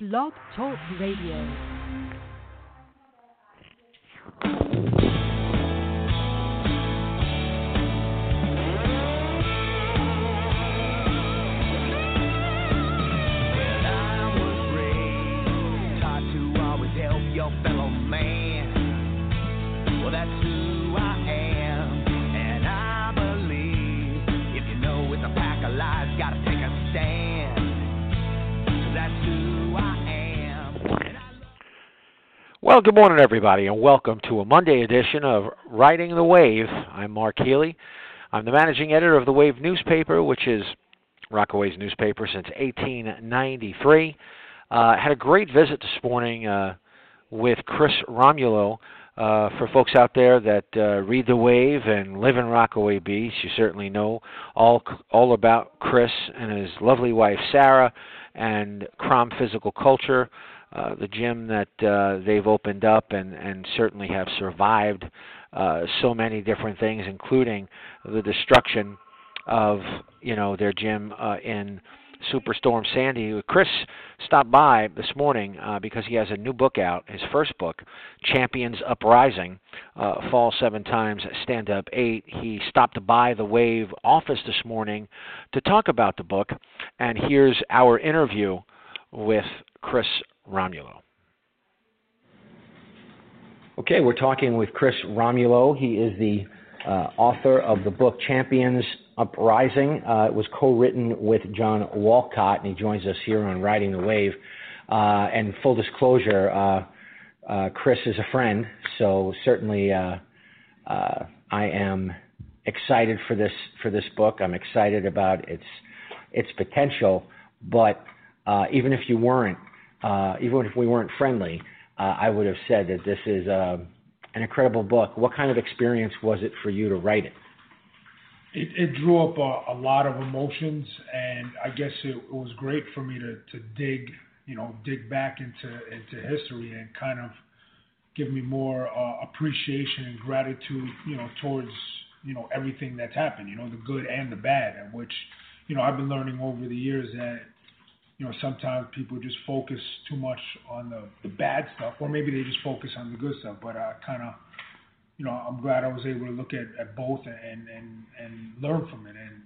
Blog Talk Radio. fellow man. Well, good morning, everybody, and welcome to a Monday edition of Riding the Wave. I'm Mark Healey. I'm the managing editor of the Wave newspaper, which is Rockaway's newspaper since 1893. Uh, had a great visit this morning. Uh, with Chris Romulo. Uh, for folks out there that uh, read the Wave and live in Rockaway Beach, you certainly know all all about Chris and his lovely wife Sarah and Crom Physical Culture, uh, the gym that uh, they've opened up and and certainly have survived uh, so many different things, including the destruction of you know their gym uh, in Superstorm Sandy. Chris stopped by this morning uh, because he has a new book out, his first book, Champions Uprising, uh, Fall Seven Times, Stand Up Eight. He stopped by the Wave office this morning to talk about the book, and here's our interview with Chris Romulo. Okay, we're talking with Chris Romulo. He is the uh, author of the book Champions Uprising. Uh, it was co-written with John Walcott, and he joins us here on Riding the Wave. Uh, and full disclosure, uh, uh, Chris is a friend, so certainly uh, I am excited for this for this book. I'm excited about its its potential, but even if you weren't, Uh, even if we weren't friendly, uh, I would have said that this is um, an incredible book. What kind of experience was it for you to write it? it, it drew up a, a, lot of emotions, and I guess it, it, was great for me to, to dig, you know, dig back into into history and kind of give me more uh, appreciation and gratitude, you know, towards you know everything that's happened, you know, the good and the bad, which, you know, I've been learning over the years that, you know, sometimes people just focus too much on the the bad stuff, or maybe they just focus on the good stuff, but I kind of you know, I'm glad I was able to look at, at both and, and, and learn from it and,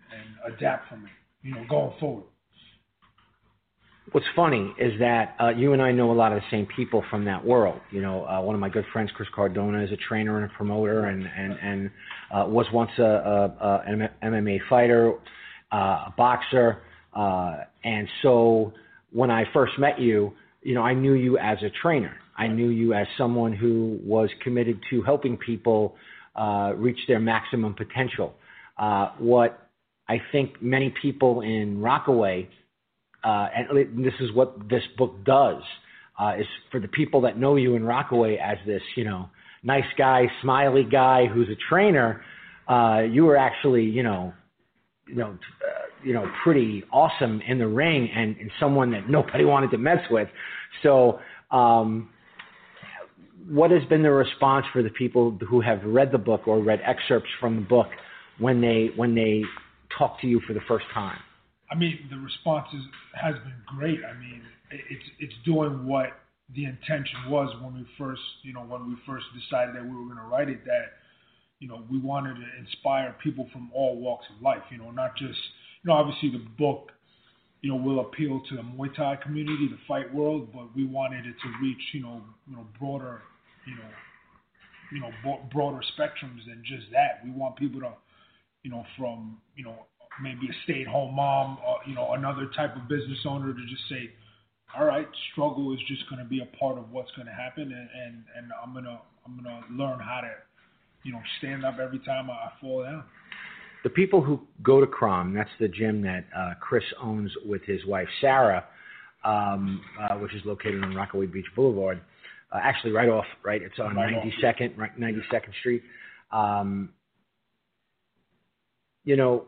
and adapt from it, you know, going forward. What's funny is that uh, you and I know a lot of the same people from that world. You know, uh, one of my good friends, Chris Cardona, is a trainer and a promoter, and and and uh, was once a, a, a MMA fighter, uh, a boxer, uh, and so when I first met you, you know, I knew you as a trainer, I knew you as someone who was committed to helping people uh, reach their maximum potential. Uh, what I think many people in Rockaway, uh, and this is what this book does, uh, is for the people that know you in Rockaway as this, you know, nice guy, smiley guy who's a trainer. Uh, you were actually, you know, you know, you know, pretty awesome in the ring and, and someone that nobody wanted to mess with. So, um, what has been the response for the people who have read the book or read excerpts from the book when they when they talk to you for the first time? I mean, the response is, has been great. I mean, it's it's doing what the intention was when we first, you know, when we first decided that we were going to write it. That you know, we wanted to inspire people from all walks of life. You know, not just you know, obviously the book you know, will appeal to the Muay Thai community, the fight world, but we wanted it to reach, you know, you know, broader you know, you know, broader spectrums than just that. We want people to, you know, from you know maybe a stay-at-home mom, or, you know, another type of business owner to just say, all right, struggle is just going to be a part of what's going to happen, and, and and I'm gonna I'm gonna learn how to, you know, stand up every time I fall down. The people who go to Crom, that's the gym that uh, Chris owns with his wife Sarah. um, uh, which is located on Rockaway Beach Boulevard. Uh, actually, right off, right? It's on Right 92nd, right, 92nd Street. Um, you know,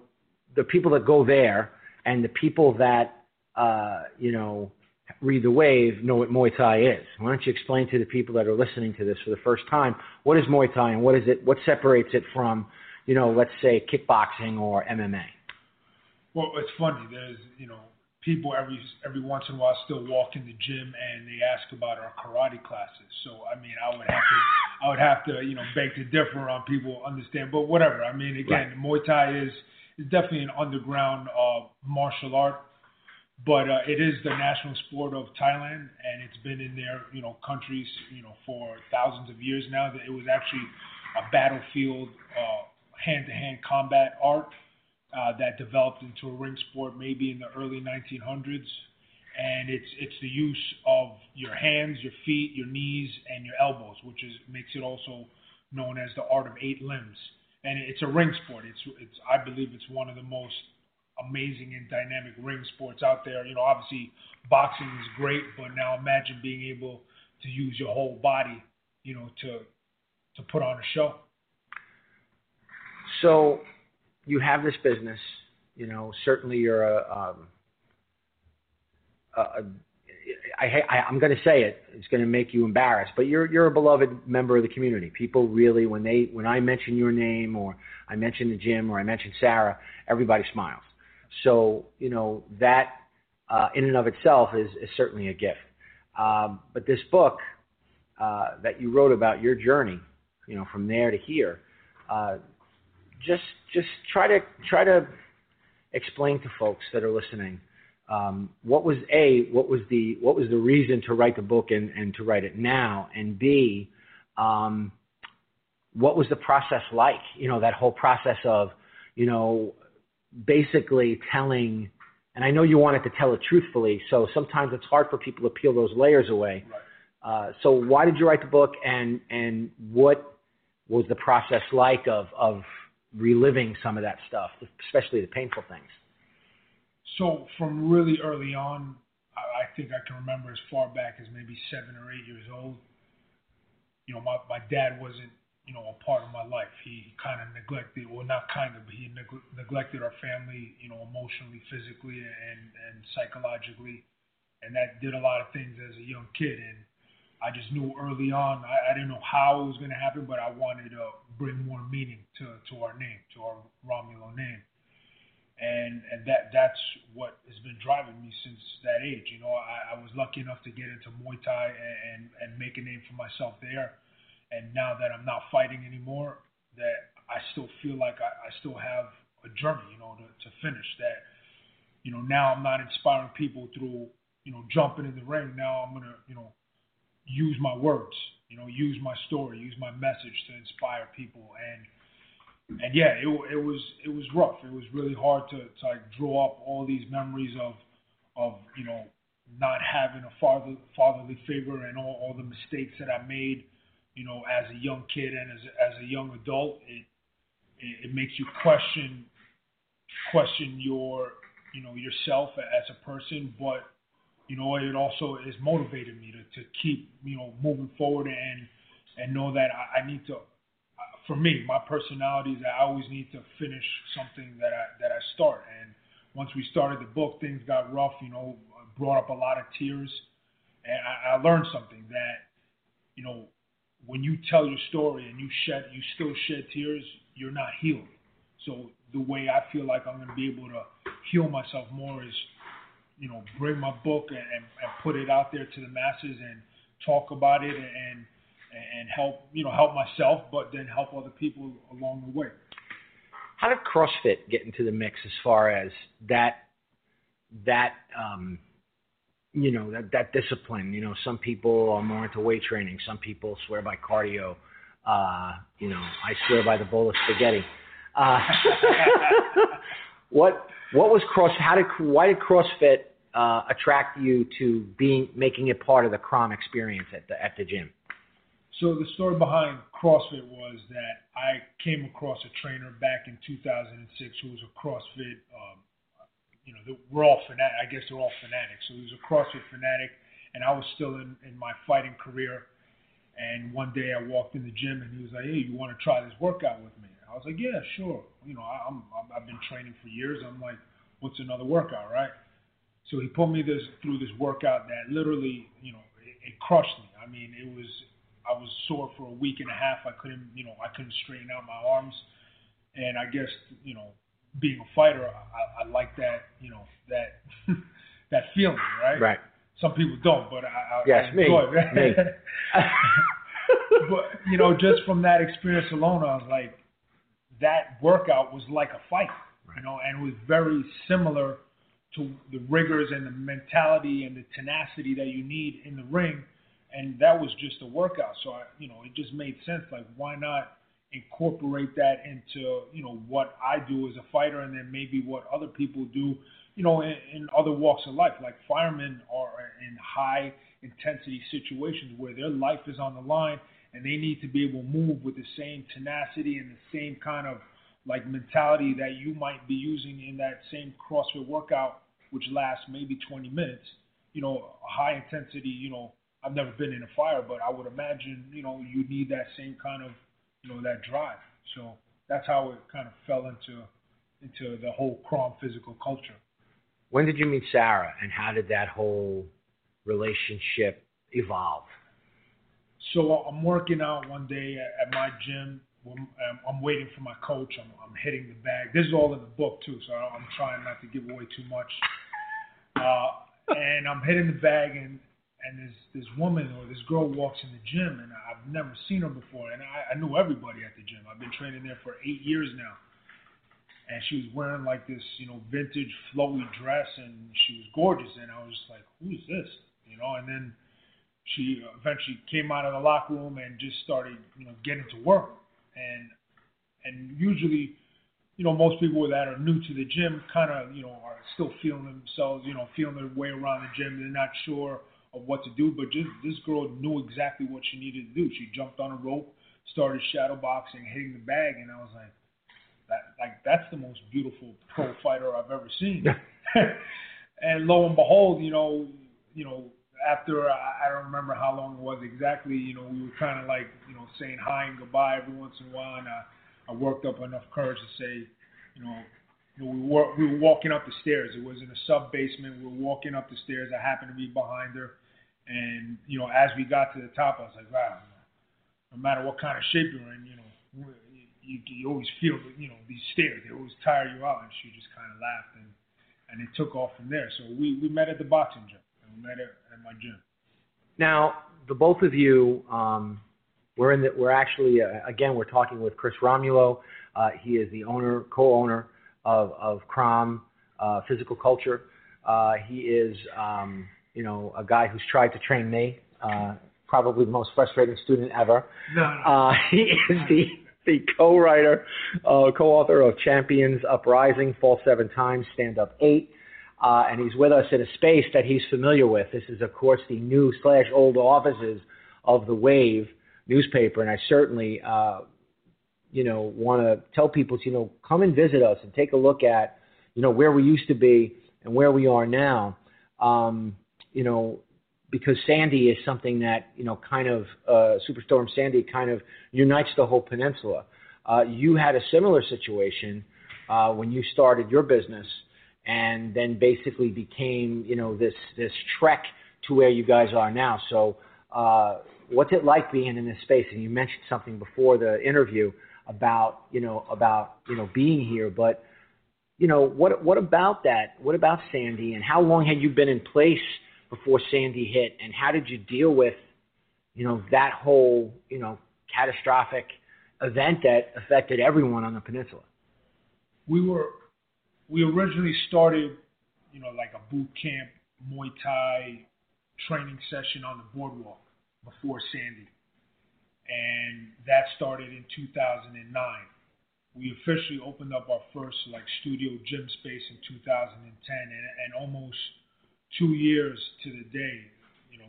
the people that go there and the people that, uh, you know, read the wave know what Muay Thai is. Why don't you explain to the people that are listening to this for the first time what is Muay Thai and what is it? What separates it from, you know, let's say kickboxing or MMA? Well, it's funny. There's you know people every every once in a while still walk in the gym and they ask about our karate classes. So I mean, I would have to I would have to you know beg to differ on people understand, but whatever. I mean, again, Muay Thai is is definitely an underground uh, martial art, but uh, it is the national sport of Thailand, and it's been in their you know countries you know for thousands of years now. That it was actually a battlefield hand to hand combat art uh, that developed into a ring sport maybe in the early 1900s. And it's it's the use of your hands, your feet, your knees, and your elbows, which is makes it also known as the art of eight limbs. And it's a ring sport. It's it's I believe it's one of the most amazing and dynamic ring sports out there. You know, obviously boxing is great, but now imagine being able to use your whole body, you know, to to put on a show. So you have this business, you know, certainly you're a, um, a, a I, I, I'm going to say it. It's going to make you embarrassed, but you're you're a beloved member of the community. People really, when they when I mention your name or I mention the gym or I mention Sarah, everybody smiles. So you know that uh, in and of itself is is certainly a gift. Um, but this book uh, that you wrote about your journey, you know, from there to here, uh, just just try to try to explain to folks that are listening um, what was a what was the what was the reason to write the book and, and to write it now? And b um, what was the process like? You know that whole process of you know basically telling and I know you wanted to tell it truthfully so sometimes it's hard for people to peel those layers away. Uh, so why did you write the book and and what was the process like of of reliving some of that stuff especially the painful things So from really early on, I, think I can remember as far back as maybe seven or eight years old. You know, my my dad wasn't you know a part of my life. He kind of neglected, well, not kind of, but he neg- neglected our family. You know, emotionally, physically, and and psychologically, and that did a lot of things as a young kid. And I just knew early on, I, I didn't know how it was going to happen, but I wanted to bring more meaning to to our name, to our Romulo name and and that that's what has been driving me since that age. You know, I, I was lucky enough to get into Muay Thai and, and and make a name for myself there. And now that I'm not fighting anymore, that I still feel like I, I still have a journey, you know, to, to finish. That you know now I'm not inspiring people through you know jumping in the ring. Now I'm gonna you know use my words, you know, use my story, use my message to inspire people and and yeah, it, it was it was rough. It was really hard to, to like draw up all these memories of of you know not having a father fatherly figure and all, all the mistakes that I made, you know, as a young kid and as as a young adult. It, it it makes you question question your you know yourself as a person, but you know it also has motivated me to, to keep you know moving forward and and know that I, I need to uh, for me, my personality is I always need to finish something that I that I start. And once we started the book, things got rough. You know, brought up a lot of tears, and I, I learned something that you know when you tell your story and you shed you still shed tears, you're not healed. So the way I feel like I'm going to be able to heal myself more is, you know, bring my book and, and, and put it out there to the masses and talk about it and and help you know help myself, but then help other people along the way. How did CrossFit get into the mix as far as that that um, you know that that discipline? You know, some people are more into weight training. Some people swear by cardio. Uh, you know, I swear by the bowl of spaghetti. Uh, what what was cross? How did why did CrossFit uh, attract you to being making it part of the Crom experience at the at the gym? So the story behind CrossFit was that I came across a trainer back in 2006 who was a CrossFit, um, you know, the, we're all fanatic. I guess they're all fanatics. So he was a CrossFit fanatic, and I was still in in my fighting career. And one day I walked in the gym, and he was like, "Hey, you want to try this workout with me?" I was like, "Yeah, sure." You know, I, I'm I'm- I've been training for years. I'm like, "What's another workout, right?" So he put me this through this workout that literally, you know, it, it crushed me. I mean, it was I was sore for a week and a half. I couldn't, you know, I couldn't straighten out my arms, and I guess, you know, being a fighter, I, I like that, you know, that that feeling, right? Right. Some people don't, but I, I, Yes, I me, enjoy it. me. but you know, just from that experience alone, I was like, that workout was like a fight, you know, and it was very similar to the rigors and the mentality and the tenacity that you need in the ring, and that was just a workout. So I, you know, it just made sense. Like, why not incorporate that into you know what I do as a fighter, and then maybe what other people do, you know, in, in other walks of life. Like firemen are in high intensity situations where their life is on the line, and they need to be able to move with the same tenacity and the same kind of like mentality that you might be using in that same CrossFit workout, which lasts maybe 20 minutes. You know, high intensity. You know, I've never been in a fire, but I would imagine you know you need that same kind of you know that drive. So that's how it kind of fell into into the whole Crom physical culture. When did you meet Sarah, and how did that whole relationship evolve? So I'm working out one day at, my gym. I'm, I'm waiting for my coach. I'm, I'm hitting the bag. This is all in the book too, so I'm trying not to give away too much. Uh, and I'm hitting the bag, and and this this woman or this girl walks in the gym, and I've never seen her before, and I, I knew everybody at the gym. I've been training there for eight years now, and she was wearing like this, you know, vintage flowy dress, and she was gorgeous, and I was just like, who is this, you know? And then she eventually came out of the locker room and just started, you know, getting to work, and and usually, you know, most people that are new to the gym kind of, you know, are still feeling themselves, you know, feeling their way around the gym. They're not sure of what to do, but just this girl knew exactly what she needed to do. She jumped on a rope, started shadow boxing, hitting the bag, and I was like, that, like that's the most beautiful pro fighter I've ever seen. and lo and behold, you know, you know, after I, I don't remember how long it was exactly, you know, we were kind of like, you know, saying hi and goodbye every once in a while, and I, I worked up enough courage to say, you know, you know, we were we were walking up the stairs. It was in a sub basement. We were walking up the stairs. I happened to be behind her, and you know, as we got to the top, I was like, wow, no matter what kind of shape you're in, you know, you, you always feel, you know, these stairs. They always tire you out. And she just kind of laughed, and and it took off from there. So we we met at the boxing gym, met at, at my gym. Now, the both of you, um, we're in the, we're actually uh, again we're talking with Chris Romulo. Uh, he is the owner, co-owner of of Crom uh, Physical Culture. Uh, he is, um, you know, a guy who's tried to train me. Uh, probably the most frustrating student ever. No, no. Uh, he is the the co-writer, uh, co-author of Champions Uprising, Fall Seven Times, Stand Up Eight. Uh, and he's with us in a space that he's familiar with. This is, of course, the new slash old offices of the Wave newspaper, and I certainly, uh, you know, want to tell people, you know, come and visit us and take a look at, you know, where we used to be and where we are now. Um, you know, because Sandy is something that, you know, kind of uh, Superstorm Sandy kind of unites the whole peninsula. Uh, you had a similar situation uh, when you started your business and then basically became, you know, this this trek to where you guys are now. So, uh, what's it like being in this space? And you mentioned something before the interview about, you know, about you know being here, but you know, what what about that? What about Sandy? And how long had you been in place before Sandy hit? And how did you deal with, you know, that whole, you know, catastrophic event that affected everyone on the peninsula? we were we originally started, you know, like a boot camp Muay Thai training session on the boardwalk before Sandy, and that started in 2009. We officially opened up our first like studio gym space in 2010, and, and almost two years to the day, you know,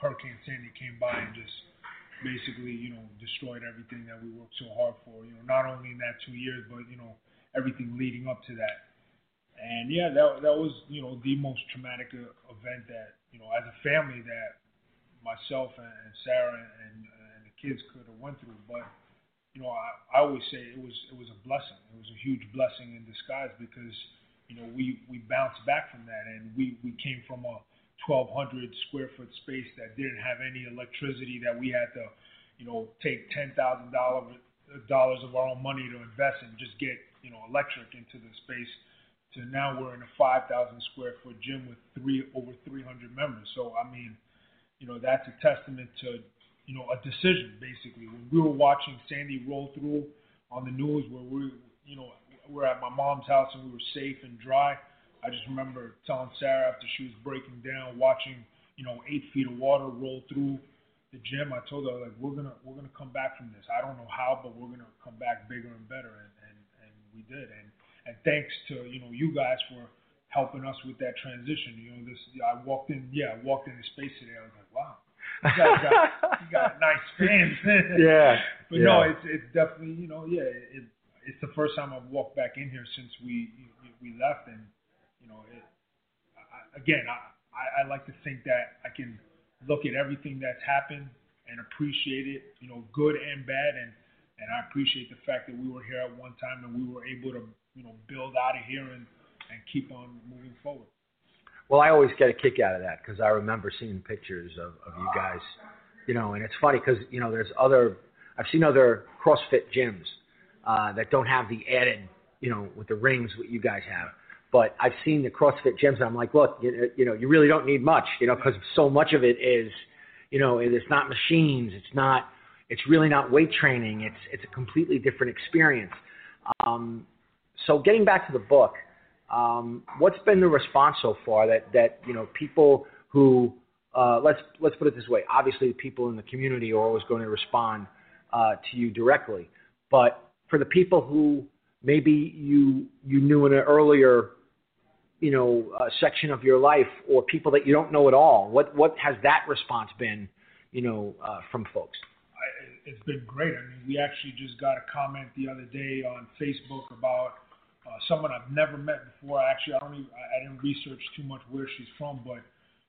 Hurricane Sandy came by and just basically, you know, destroyed everything that we worked so hard for. You know, not only in that two years, but you know, everything leading up to that. And yeah, that that was you know the most traumatic event that you know as a family that myself and, and Sarah and, and the kids could have went through. But you know, I, I always say it was it was a blessing. It was a huge blessing in disguise because you know we we bounced back from that and we we came from a 1,200 square foot space that didn't have any electricity that we had to you know take ten thousand dollars dollars of our own money to invest and just get you know electric into the space to now we're in a 5,000 square foot gym with three over 300 members. So I mean, you know, that's a testament to you know a decision basically. When we were watching Sandy roll through on the news, where we you know we're at my mom's house and we were safe and dry. I just remember telling Sarah after she was breaking down, watching you know eight feet of water roll through the gym. I told her like we're gonna we're gonna come back from this. I don't know how, but we're gonna come back bigger and better, and and, and we did. And and thanks to you know you guys for helping us with that transition. You know, this I walked in, yeah, I walked into space today. I was like, wow, you guys got, you got nice fans. Yeah, but yeah. no, it's it's definitely you know yeah, it, it's the first time I've walked back in here since we we left, and you know, it, I, again, I, I I like to think that I can look at everything that's happened and appreciate it, you know, good and bad, and and I appreciate the fact that we were here at one time and we were able to you know build out of here and and keep on moving forward. Well, I always get a kick out of that because I remember seeing pictures of, of you guys, you know, and it's funny because you know there's other I've seen other CrossFit gyms uh, that don't have the added, you know, with the rings what you guys have. But I've seen the CrossFit gyms and I'm like, look, you, you know, you really don't need much, you know, because so much of it is, you know, it's not machines, it's not, it's really not weight training. It's it's a completely different experience. Um, so getting back to the book, um, what's been the response so far that that you know people who uh, let's let's put it this way. Obviously, the people in the community are always going to respond uh, to you directly, but for the people who maybe you you knew in an earlier you know uh, section of your life, or people that you don't know at all, what what has that response been? You know, uh, from folks. It's been great. I mean, we actually just got a comment the other day on Facebook about uh, someone I've never met before. Actually, I don't even, I, didn't research too much where she's from, but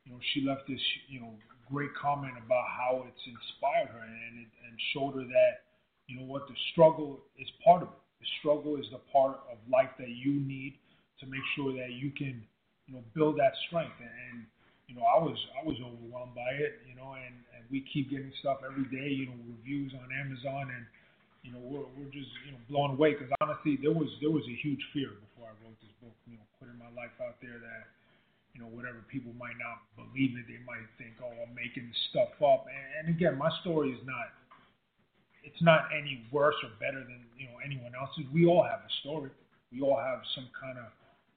you know, she left this you know great comment about how it's inspired her and and showed her that you know what the struggle is part of it. The struggle is the part of life that you need to make sure that you can you know build that strength and, you know, I was I was overwhelmed by it, you know, and, and we keep getting stuff every day, you know, reviews on Amazon, and you know, we're we're just you know blown away because honestly, there was there was a huge fear before I wrote this book, you know, putting my life out there that you know whatever people might not believe it, they might think, oh, I'm making stuff up, and, and again, my story is not it's not any worse or better than you know anyone else's. We all have a story. We all have some kind of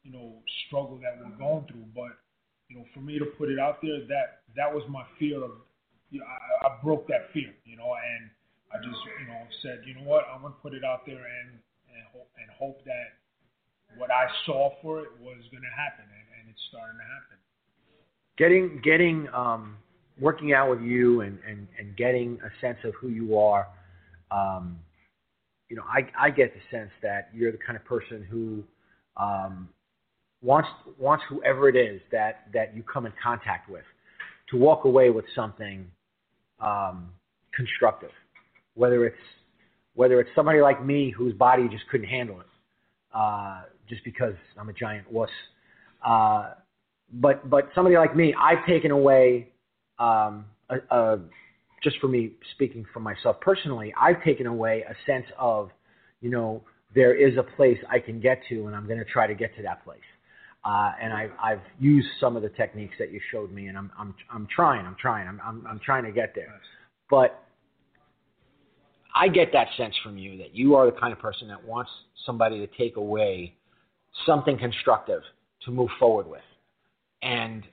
you know struggle that we're going through, but you know, for me to put it out there, that that was my fear of, you know, I, I broke that fear, you know, and I just, you know, said, you know what, I'm gonna put it out there and and hope and hope that what I saw for it was gonna happen, and, and it's starting to happen. Getting getting um, working out with you and, and and getting a sense of who you are. Um, you know, I I get the sense that you're the kind of person who um, wants wants whoever it is that that you come in contact with to walk away with something um, constructive, whether it's whether it's somebody like me whose body just couldn't handle it, uh, just because I'm a giant wuss. Uh, but but somebody like me, I've taken away um, a, a, just for me speaking for myself personally, I've taken away a sense of, you know, there is a place I can get to, and I'm going to try to get to that place. Uh, and I, I've used some of the techniques that you showed me, and I'm, I'm, I'm trying, I'm trying, I'm, I'm, I'm trying to get there. But I get that sense from you that you are the kind of person that wants somebody to take away something constructive to move forward with. And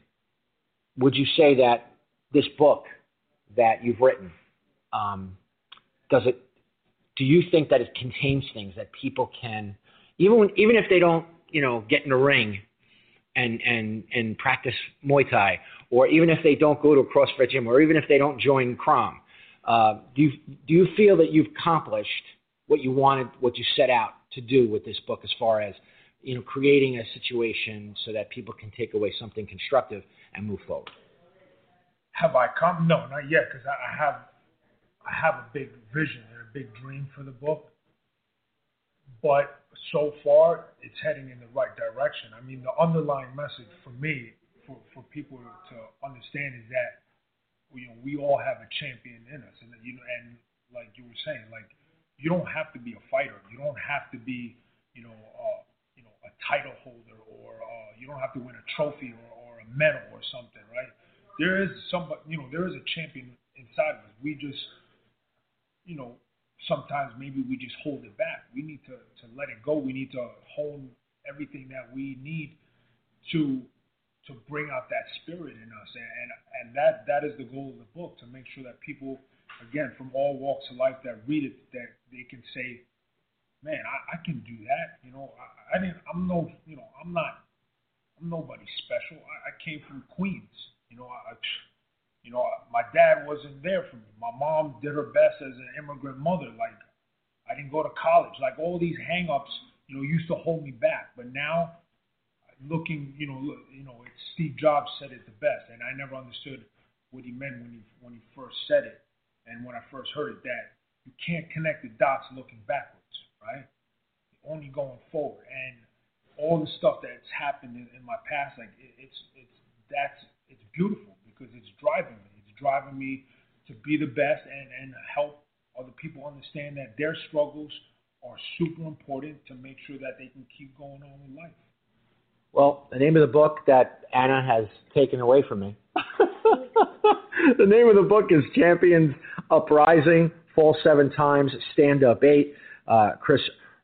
would you say that this book that you've written, um, does it? Do you think that it contains things that people can, even when, even if they don't, you know, get in a ring and and and practice Muay Thai, or even if they don't go to a CrossFit gym, or even if they don't join Crom, uh, do you do you feel that you've accomplished what you wanted, what you set out to do with this book, as far as you know, creating a situation so that people can take away something constructive and move forward? Have I come? No, not yet, because I I have I have a big vision and a big dream for the book. But so far, it's heading in the right direction. I mean, the underlying message for me, for, for people to understand, is that you know we all have a champion in us, and you know, and like you were saying, like you don't have to be a fighter, you don't have to be, you know, uh, you know, a title holder, or uh, you don't have to win a trophy or, or a medal or something, right? There is somebody, you know, there is a champion inside of us. We just, you know, sometimes maybe we just hold it back. We need to, to let it go. We need to hone everything that we need to to bring out that spirit in us. And, and and that that is the goal of the book to make sure that people again from all walks of life that read it that they can say, Man, I, I can do that. You know, I, I didn't I'm no you know, I'm not I'm nobody special. I, I came from Queens. You know, I you know, my dad wasn't there for me. My mom did her best as an immigrant mother. Like, I didn't go to college. Like, all these hang-ups, you know, used to hold me back. But now, looking, you know, you know, it's Steve Jobs said it the best, and I never understood what he meant when he when he first said it, and when I first heard it, that you can't connect the dots looking backwards, right? Only going forward, and all the stuff that's happened in, in my past, like it, it's it's that's it's beautiful because it's driving me. It's driving me to be the best and, and help other people understand that their struggles are super important to make sure that they can keep going on in life. Well, the name of the book that Anna has taken away from me. the name of the book is Champions Uprising, Fall Seven Times, Stand Up Eight. Uh, Chris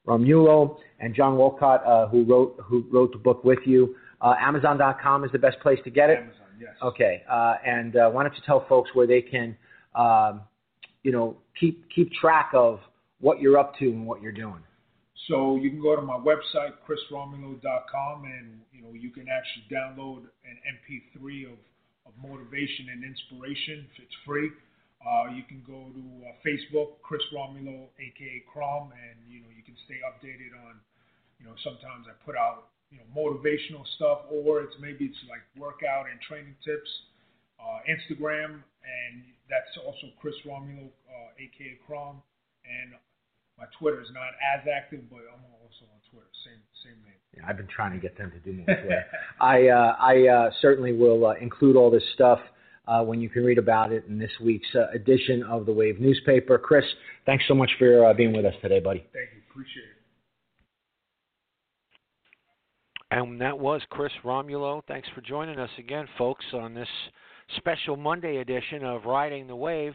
Romulo and John Wolcott, uh, who wrote who wrote the book with you. Uh, Amazon.com is the best place to get it. Amazon, yes. Okay, uh, and uh, why don't you tell folks where they can, um, you know, keep keep track of what you're up to and what you're doing. So you can go to my website, chrisromulo.com, and you know you can actually download an MP3 of, of motivation and inspiration. It's free. Uh, you can go to uh, Facebook, Chris Romulo, aka Crom, and you know you can stay updated on. You know sometimes I put out you know motivational stuff, or it's maybe it's like workout and training tips. Uh, Instagram, and that's also Chris Romulo, uh, aka Crom, and my Twitter is not as active, but I'm also on Twitter. Same same name. Yeah, I've been trying to get them to do more Twitter. I uh, I uh, certainly will uh, include all this stuff uh, when you can read about it in this week's uh, edition of the Wave newspaper. Chris, thanks so much for uh, being with us today, buddy. Thank you. Appreciate it. And that was Chris Romulo. Thanks for joining us again, folks, on this special Monday edition of Riding the Wave.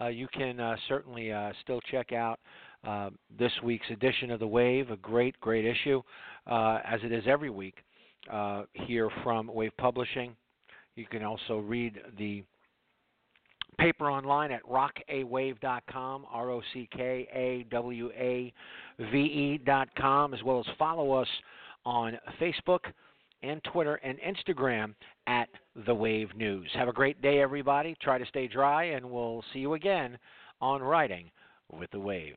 Uh, you can uh, certainly uh, still check out uh, this week's edition of The Wave, a great, great issue, uh, as it is every week uh, here from Wave Publishing. You can also read the paper online at rockawave.com, R O C K A W A V E.com, as well as follow us on Facebook and Twitter and Instagram at The Wave News. Have a great day, everybody. Try to stay dry, and we'll see you again on Riding with the Wave.